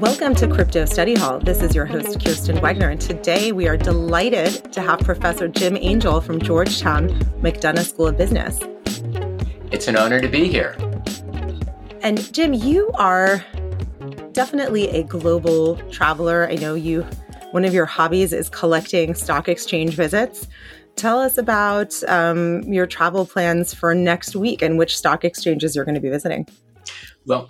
Welcome to Crypto Study Hall. This is your host, Kirsten Wagner, and today we are delighted to have Professor Jim Angel from Georgetown McDonough School of Business. It's an honor to be here. And Jim, you are definitely a global traveler. I know you, one of your hobbies is collecting stock exchange visits. Tell us about um, your travel plans for next week and which stock exchanges you're going to be visiting. Well,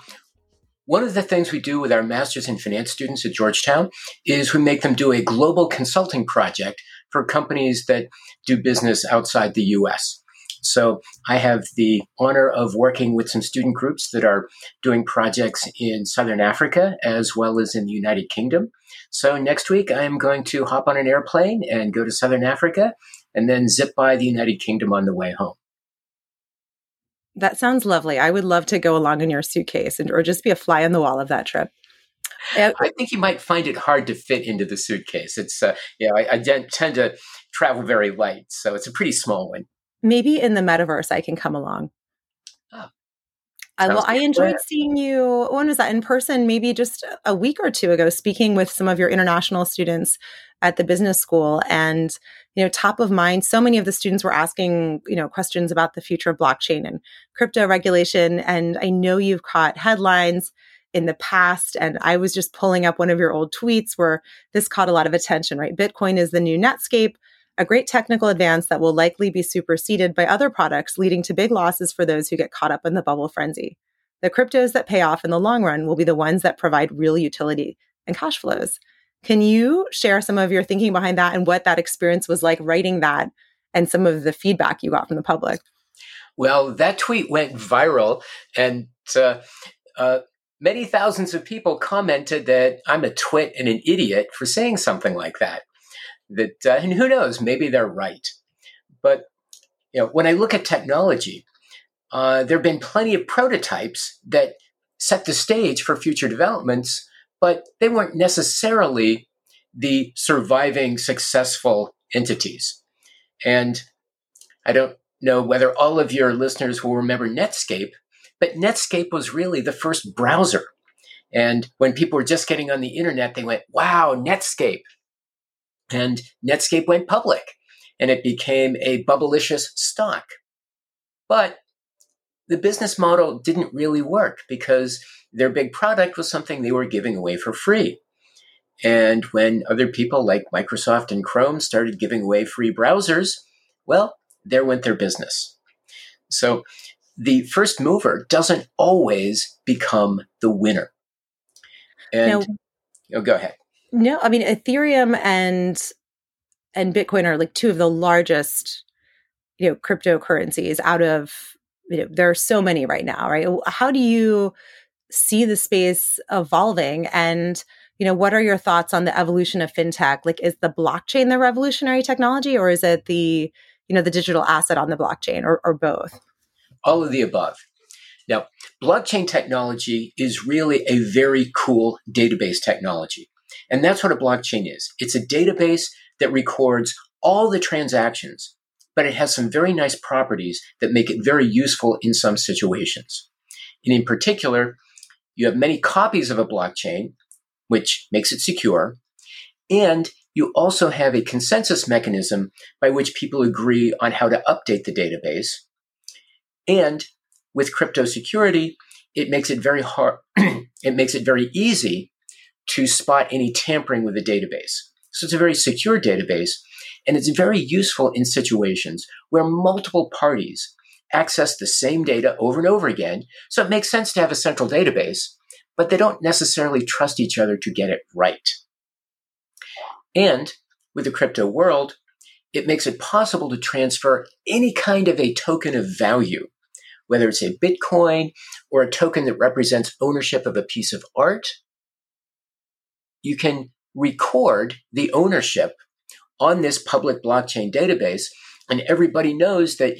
one of the things we do with our master's in finance students at Georgetown is we make them do a global consulting project for companies that do business outside the US. So I have the honor of working with some student groups that are doing projects in Southern Africa as well as in the United Kingdom. So next week I'm going to hop on an airplane and go to Southern Africa and then zip by the United Kingdom on the way home. That sounds lovely. I would love to go along in your suitcase and or just be a fly on the wall of that trip. I think you might find it hard to fit into the suitcase. It's, uh, you know, I, I tend to travel very light, so it's a pretty small one. Maybe in the metaverse, I can come along. Oh, I, well, I enjoyed seeing you. When was that in person? Maybe just a week or two ago, speaking with some of your international students at the business school, and you know, top of mind. So many of the students were asking, you know, questions about the future of blockchain and crypto regulation. And I know you've caught headlines in the past. And I was just pulling up one of your old tweets where this caught a lot of attention, right? Bitcoin is the new Netscape, a great technical advance that will likely be superseded by other products, leading to big losses for those who get caught up in the bubble frenzy. The cryptos that pay off in the long run will be the ones that provide real utility and cash flows. Can you share some of your thinking behind that and what that experience was like writing that and some of the feedback you got from the public? Well, that tweet went viral, and uh, uh, many thousands of people commented that I'm a twit and an idiot for saying something like that. That uh, and who knows, maybe they're right. But you know, when I look at technology, uh, there have been plenty of prototypes that set the stage for future developments, but they weren't necessarily the surviving successful entities. And I don't know whether all of your listeners will remember Netscape, but Netscape was really the first browser. And when people were just getting on the internet, they went, wow, Netscape. And Netscape went public and it became a bubblicious stock. But the business model didn't really work because their big product was something they were giving away for free. And when other people like Microsoft and Chrome started giving away free browsers, well, there went their business. So the first mover doesn't always become the winner. And now, oh, go ahead. No, I mean Ethereum and and Bitcoin are like two of the largest, you know, cryptocurrencies out of you know, there are so many right now, right? How do you see the space evolving? And you know what are your thoughts on the evolution of fintech? Like is the blockchain the revolutionary technology or is it the you know the digital asset on the blockchain or, or both? All of the above. Now blockchain technology is really a very cool database technology and that's what a blockchain is. It's a database that records all the transactions but it has some very nice properties that make it very useful in some situations and in particular you have many copies of a blockchain which makes it secure. And you also have a consensus mechanism by which people agree on how to update the database. And with crypto security, it makes it very hard, it makes it very easy to spot any tampering with the database. So it's a very secure database, and it's very useful in situations where multiple parties access the same data over and over again. So it makes sense to have a central database but they don't necessarily trust each other to get it right. And with the crypto world, it makes it possible to transfer any kind of a token of value, whether it's a Bitcoin or a token that represents ownership of a piece of art. You can record the ownership on this public blockchain database, and everybody knows that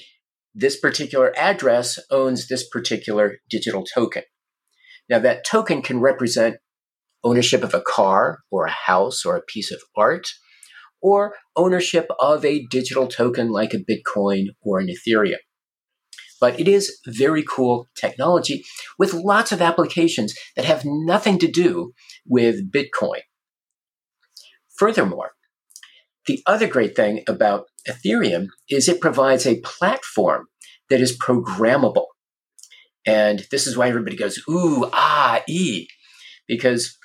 this particular address owns this particular digital token. Now, that token can represent ownership of a car or a house or a piece of art, or ownership of a digital token like a Bitcoin or an Ethereum. But it is very cool technology with lots of applications that have nothing to do with Bitcoin. Furthermore, the other great thing about Ethereum is it provides a platform that is programmable. And this is why everybody goes, ooh, ah, e, because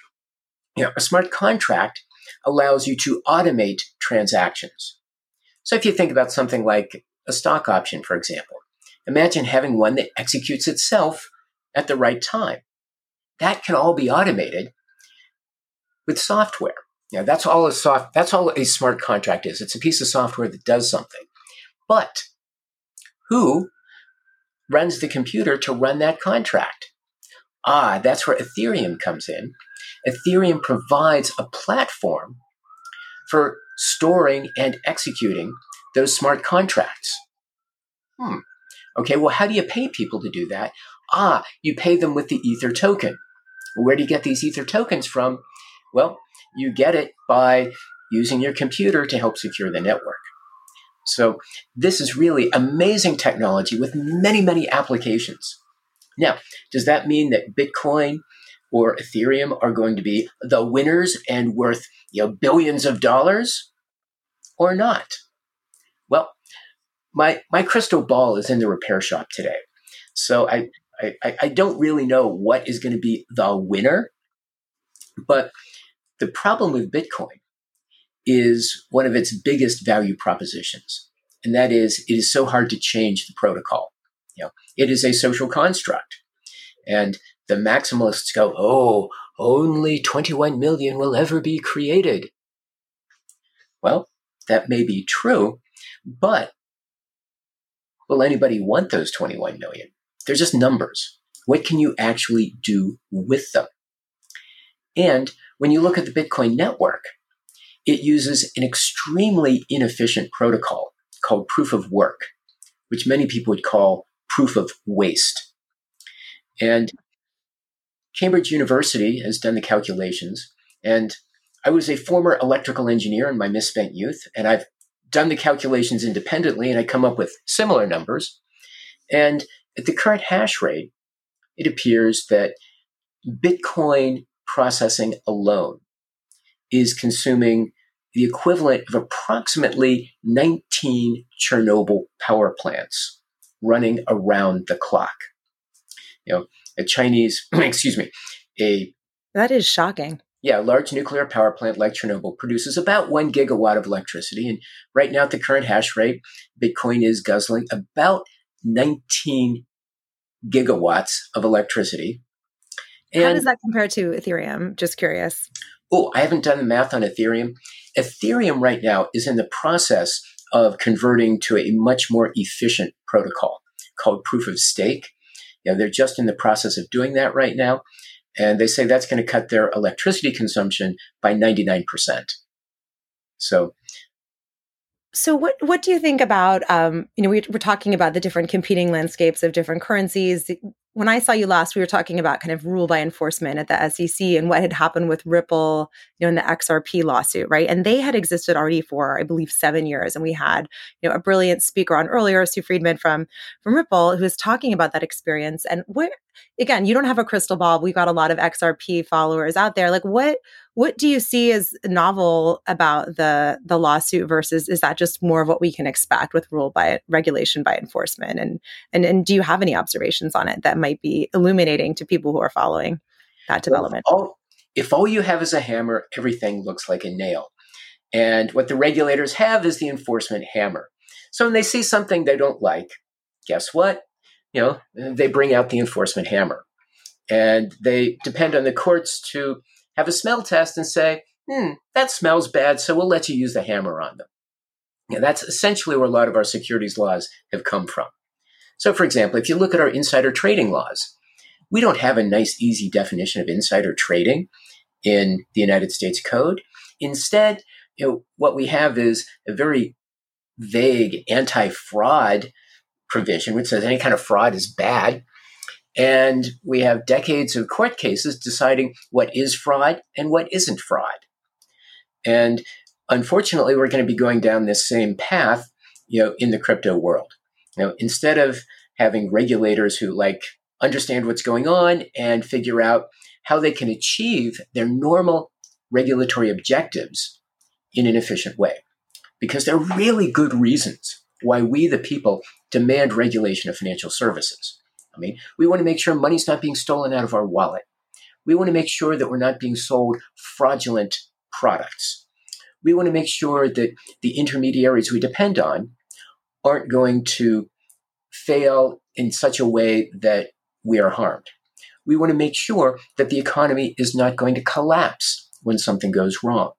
you know, a smart contract allows you to automate transactions. So if you think about something like a stock option, for example, imagine having one that executes itself at the right time. That can all be automated with software. Yeah, that's all a soft that's all a smart contract is. It's a piece of software that does something. But who runs the computer to run that contract? Ah, that's where Ethereum comes in. Ethereum provides a platform for storing and executing those smart contracts. Hmm. Okay, well, how do you pay people to do that? Ah, you pay them with the Ether token. Where do you get these Ether tokens from? Well, you get it by using your computer to help secure the network. So, this is really amazing technology with many, many applications. Now, does that mean that Bitcoin or Ethereum are going to be the winners and worth you know, billions of dollars or not? Well, my, my crystal ball is in the repair shop today. So I, I, I don't really know what is going to be the winner. But the problem with Bitcoin is one of its biggest value propositions. And that is it is so hard to change the protocol. You know, it is a social construct. And the maximalists go, oh, only 21 million will ever be created. Well, that may be true, but will anybody want those 21 million? They're just numbers. What can you actually do with them? And when you look at the Bitcoin network, it uses an extremely inefficient protocol called proof of work, which many people would call proof of waste. And Cambridge University has done the calculations, and I was a former electrical engineer in my misspent youth, and I've done the calculations independently, and I come up with similar numbers. And at the current hash rate, it appears that Bitcoin processing alone is consuming the equivalent of approximately 19 Chernobyl power plants running around the clock. You know, a Chinese, excuse me, a that is shocking. Yeah, a large nuclear power plant like Chernobyl produces about one gigawatt of electricity. And right now, at the current hash rate, Bitcoin is guzzling about 19 gigawatts of electricity. And How does that compare to Ethereum? Just curious. Oh, I haven't done the math on Ethereum. Ethereum right now is in the process of converting to a much more efficient protocol called proof of stake. You know, they're just in the process of doing that right now. And they say that's going to cut their electricity consumption by 99%. So so what what do you think about um, you know we, we're talking about the different competing landscapes of different currencies when I saw you last, we were talking about kind of rule by enforcement at the SEC and what had happened with Ripple, you know, in the XRP lawsuit, right? And they had existed already for, I believe, seven years. And we had, you know, a brilliant speaker on earlier, Sue Friedman from from Ripple, who was talking about that experience. And what, again, you don't have a crystal ball. We've got a lot of XRP followers out there. Like, what what do you see as novel about the the lawsuit versus is that just more of what we can expect with rule by regulation by enforcement? And and and do you have any observations on it that might be illuminating to people who are following that development? Well, all, if all you have is a hammer, everything looks like a nail. And what the regulators have is the enforcement hammer. So when they see something they don't like, guess what? You know, they bring out the enforcement hammer. And they depend on the courts to have a smell test and say, hmm, that smells bad, so we'll let you use the hammer on them. That's essentially where a lot of our securities laws have come from. So, for example, if you look at our insider trading laws, we don't have a nice, easy definition of insider trading in the United States Code. Instead, you know, what we have is a very vague anti-fraud provision, which says any kind of fraud is bad. And we have decades of court cases deciding what is fraud and what isn't fraud. And unfortunately, we're going to be going down this same path, you know, in the crypto world. Know, instead of having regulators who like understand what's going on and figure out how they can achieve their normal regulatory objectives in an efficient way. Because there are really good reasons why we, the people, demand regulation of financial services. I mean, we want to make sure money's not being stolen out of our wallet. We want to make sure that we're not being sold fraudulent products. We want to make sure that the intermediaries we depend on aren't going to fail in such a way that we are harmed. We want to make sure that the economy is not going to collapse when something goes wrong.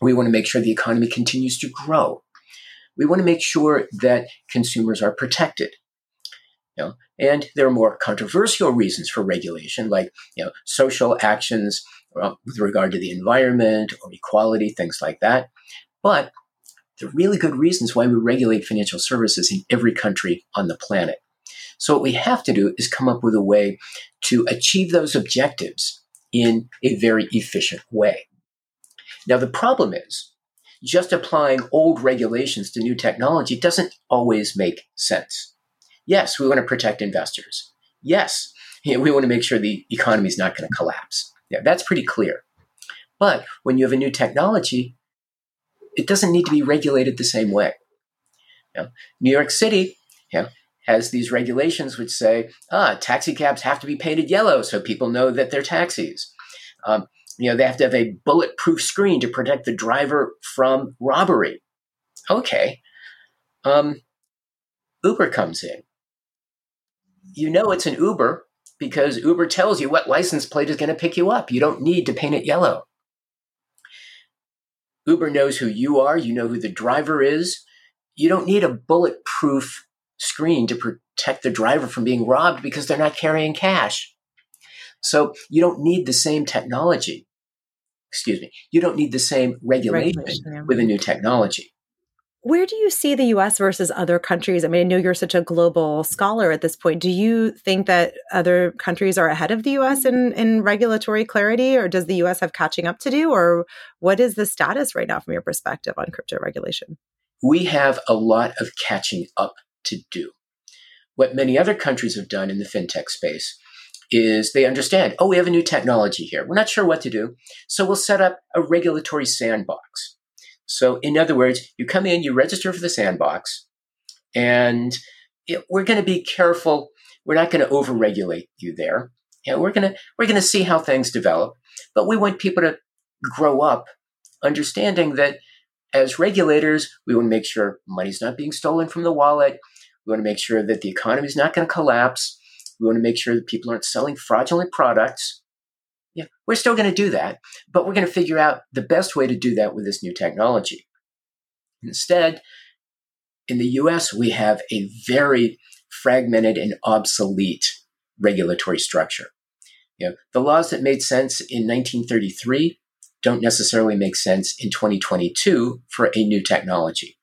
We want to make sure the economy continues to grow. We want to make sure that consumers are protected. Know, and there are more controversial reasons for regulation, like you know, social actions uh, with regard to the environment or equality, things like that. But there are really good reasons why we regulate financial services in every country on the planet. So what we have to do is come up with a way to achieve those objectives in a very efficient way. Now, the problem is just applying old regulations to new technology doesn't always make sense. Yes, we want to protect investors. Yes, we want to make sure the economy is not going to collapse. Yeah, that's pretty clear. But when you have a new technology, it doesn't need to be regulated the same way. New York City know, has these regulations which say, ah, taxi cabs have to be painted yellow so people know that they're taxis. Um, you know, they have to have a bulletproof screen to protect the driver from robbery. Okay. Um, Uber comes in. You know it's an Uber because Uber tells you what license plate is going to pick you up. You don't need to paint it yellow. Uber knows who you are, you know who the driver is. You don't need a bulletproof screen to protect the driver from being robbed because they're not carrying cash. So you don't need the same technology. Excuse me. You don't need the same regulation, regulation with a new technology. Where do you see the US versus other countries? I mean, I know you're such a global scholar at this point. Do you think that other countries are ahead of the US in, in regulatory clarity, or does the US have catching up to do? Or what is the status right now from your perspective on crypto regulation? We have a lot of catching up to do. What many other countries have done in the fintech space is they understand, oh, we have a new technology here. We're not sure what to do. So we'll set up a regulatory sandbox. So, in other words, you come in, you register for the sandbox, and it, we're going to be careful. We're not going to overregulate you there. You know, we're going to we're going to see how things develop, but we want people to grow up understanding that as regulators, we want to make sure money's not being stolen from the wallet. We want to make sure that the economy is not going to collapse. We want to make sure that people aren't selling fraudulent products. Yeah, we're still going to do that, but we're going to figure out the best way to do that with this new technology. Instead, in the US, we have a very fragmented and obsolete regulatory structure. You know, the laws that made sense in 1933 don't necessarily make sense in 2022 for a new technology.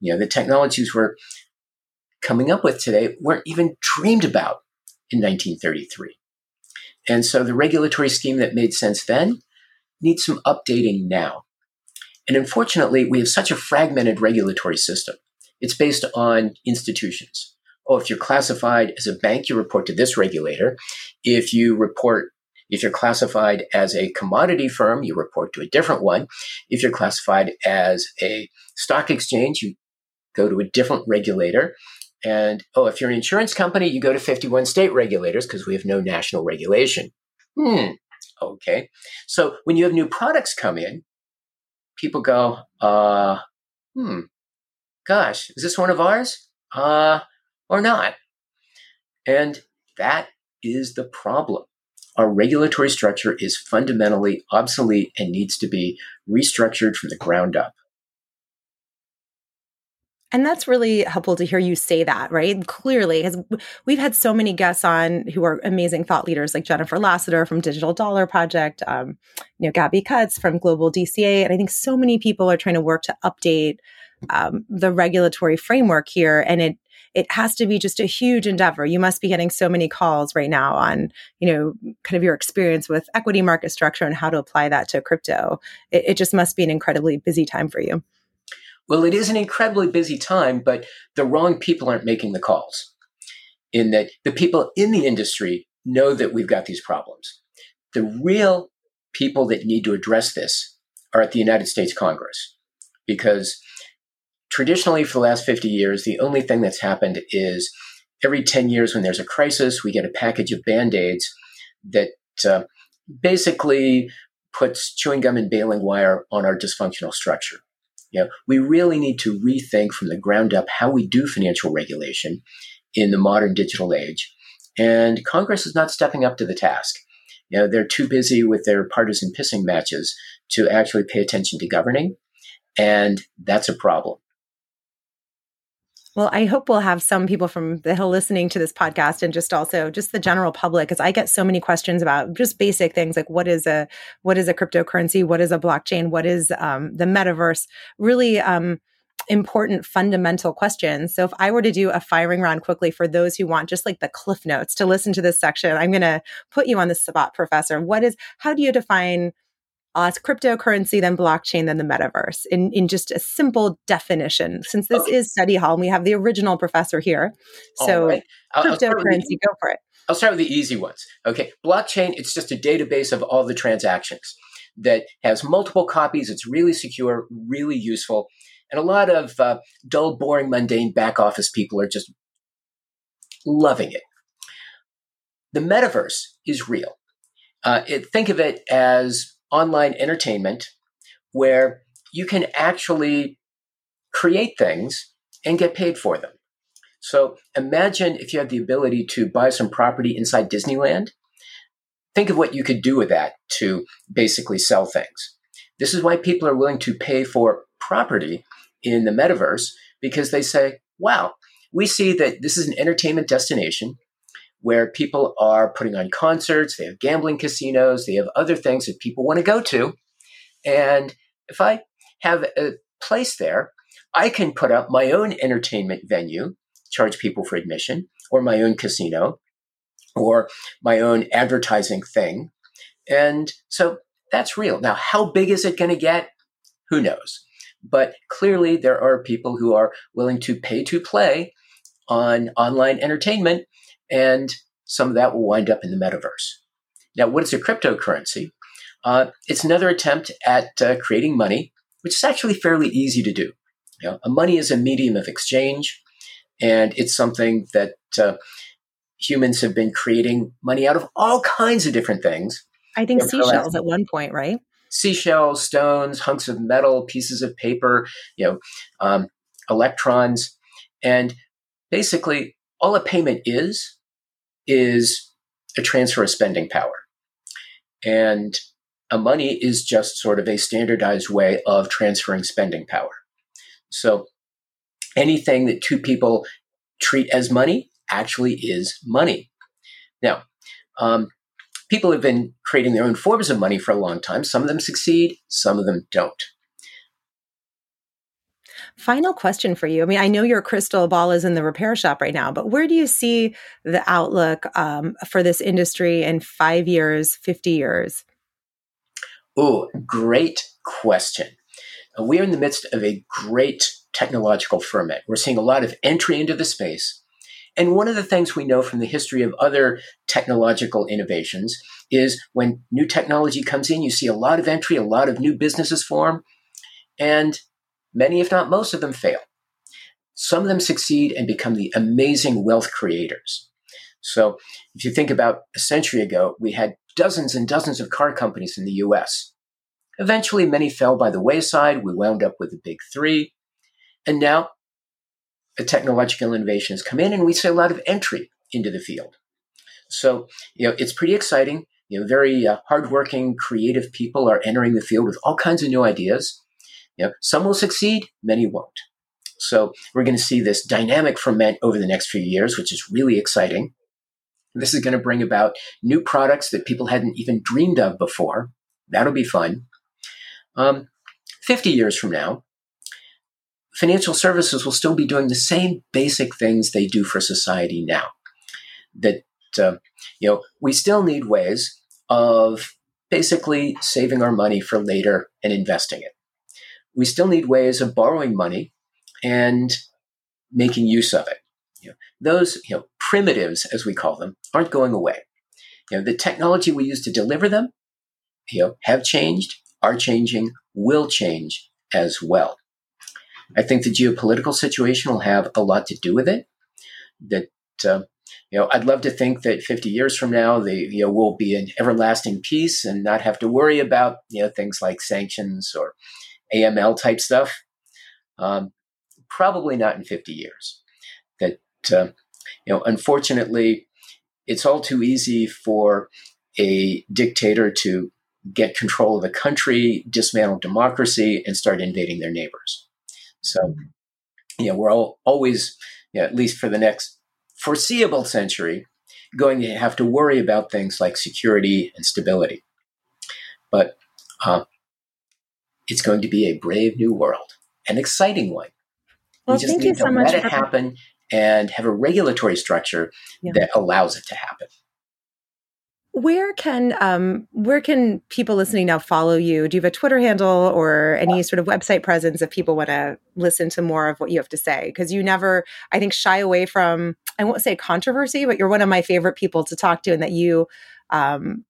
You know, the technologies we're coming up with today weren't even dreamed about in 1933. And so the regulatory scheme that made sense then needs some updating now. And unfortunately, we have such a fragmented regulatory system. It's based on institutions. Oh, if you're classified as a bank, you report to this regulator. If you report if you're classified as a commodity firm, you report to a different one. If you're classified as a stock exchange, you go to a different regulator. And oh, if you're an insurance company, you go to 51 state regulators because we have no national regulation. Hmm. Okay. So when you have new products come in, people go, uh, hmm, gosh, is this one of ours? Uh, or not? And that is the problem our regulatory structure is fundamentally obsolete and needs to be restructured from the ground up. And that's really helpful to hear you say that, right? Clearly, because we've had so many guests on who are amazing thought leaders, like Jennifer Lassiter from Digital Dollar Project, um, you know, Gabby Cutts from Global DCA, and I think so many people are trying to work to update um, the regulatory framework here, and it it has to be just a huge endeavor. You must be getting so many calls right now on, you know, kind of your experience with equity market structure and how to apply that to crypto. It, it just must be an incredibly busy time for you. Well, it is an incredibly busy time, but the wrong people aren't making the calls. in that the people in the industry know that we've got these problems. The real people that need to address this are at the United States Congress because traditionally for the last 50 years, the only thing that's happened is every 10 years when there's a crisis, we get a package of band aids that uh, basically puts chewing gum and baling wire on our dysfunctional structure. You know, we really need to rethink from the ground up how we do financial regulation in the modern digital age. And Congress is not stepping up to the task. You know, they're too busy with their partisan pissing matches to actually pay attention to governing. And that's a problem. Well, I hope we'll have some people from the Hill listening to this podcast and just also just the general public because I get so many questions about just basic things like what is a what is a cryptocurrency, what is a blockchain, what is um, the metaverse, really um, important fundamental questions. So if I were to do a firing round quickly for those who want just like the cliff notes to listen to this section, I'm going to put you on the spot, Professor. What is how do you define uh, it's cryptocurrency, then blockchain, then the metaverse in, in just a simple definition. Since this okay. is study hall and we have the original professor here. So right. cryptocurrency, go for it. I'll start with the easy ones. Okay. Blockchain, it's just a database of all the transactions that has multiple copies. It's really secure, really useful. And a lot of uh, dull, boring, mundane back office people are just loving it. The metaverse is real. Uh, it, think of it as online entertainment where you can actually create things and get paid for them. So imagine if you had the ability to buy some property inside Disneyland. Think of what you could do with that to basically sell things. This is why people are willing to pay for property in the metaverse because they say, wow, we see that this is an entertainment destination where people are putting on concerts, they have gambling casinos, they have other things that people want to go to. And if I have a place there, I can put up my own entertainment venue, charge people for admission, or my own casino, or my own advertising thing. And so that's real. Now, how big is it going to get? Who knows? But clearly, there are people who are willing to pay to play on online entertainment and some of that will wind up in the metaverse. Now, what is a cryptocurrency? Uh, it's another attempt at uh, creating money, which is actually fairly easy to do. You know, a money is a medium of exchange, and it's something that uh, humans have been creating money out of all kinds of different things. I think seashells at one point, right? Seashells, stones, hunks of metal, pieces of paper, you know, um, electrons, and basically all a payment is is a transfer of spending power. And a money is just sort of a standardized way of transferring spending power. So anything that two people treat as money actually is money. Now, um, people have been creating their own forms of money for a long time. Some of them succeed, some of them don't. Final question for you. I mean, I know your crystal ball is in the repair shop right now, but where do you see the outlook um, for this industry in five years, 50 years? Oh, great question. We are in the midst of a great technological ferment. We're seeing a lot of entry into the space. And one of the things we know from the history of other technological innovations is when new technology comes in, you see a lot of entry, a lot of new businesses form. And Many, if not most of them, fail. Some of them succeed and become the amazing wealth creators. So, if you think about a century ago, we had dozens and dozens of car companies in the US. Eventually, many fell by the wayside. We wound up with the big three. And now, a technological innovation has come in, and we see a lot of entry into the field. So, you know, it's pretty exciting. You know, very uh, hardworking, creative people are entering the field with all kinds of new ideas. Know, some will succeed, many won't. So we're going to see this dynamic ferment over the next few years, which is really exciting. This is going to bring about new products that people hadn't even dreamed of before. That'll be fun. Um, 50 years from now, financial services will still be doing the same basic things they do for society now. That, uh, you know, we still need ways of basically saving our money for later and investing it we still need ways of borrowing money and making use of it. You know, those you know primitives, as we call them, aren't going away. You know, the technology we use to deliver them, you know, have changed, are changing, will change as well. I think the geopolitical situation will have a lot to do with it. That uh, you know, I'd love to think that 50 years from now, the you know will be an everlasting peace and not have to worry about you know things like sanctions or AML type stuff. Um, probably not in 50 years. That uh, you know, unfortunately, it's all too easy for a dictator to get control of the country, dismantle democracy, and start invading their neighbors. So, you know, we're all, always, you know, at least for the next foreseeable century, going to have to worry about things like security and stability. But uh, it's going to be a brave new world, an exciting one. Well, we just need to so let it happen and have a regulatory structure yeah. that allows it to happen. Where can um, where can people listening now follow you? Do you have a Twitter handle or any sort of website presence if people want to listen to more of what you have to say? Because you never, I think, shy away from I won't say controversy, but you're one of my favorite people to talk to, and that you um,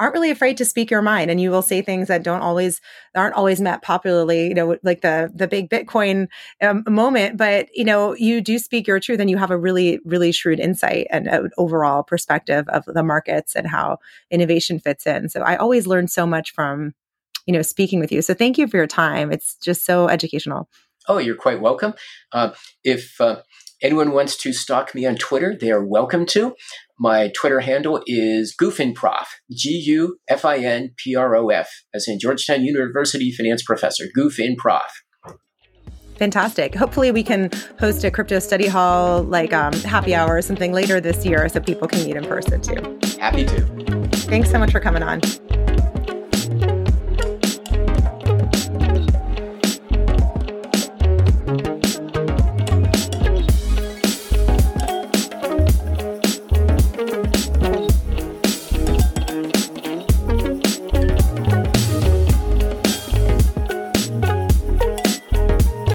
aren't really afraid to speak your mind and you will say things that don't always aren't always met popularly you know like the the big bitcoin um, moment but you know you do speak your truth and you have a really really shrewd insight and an overall perspective of the markets and how innovation fits in. So i always learn so much from you know speaking with you. So thank you for your time. It's just so educational. Oh you're quite welcome. Uh, if uh, anyone wants to stalk me on Twitter, they are welcome to. My Twitter handle is GufinProf, G U F I N P R O F, as in Georgetown University finance professor, GufinProf. Fantastic. Hopefully, we can host a crypto study hall, like um, happy hour or something later this year so people can meet in person too. Happy to. Thanks so much for coming on.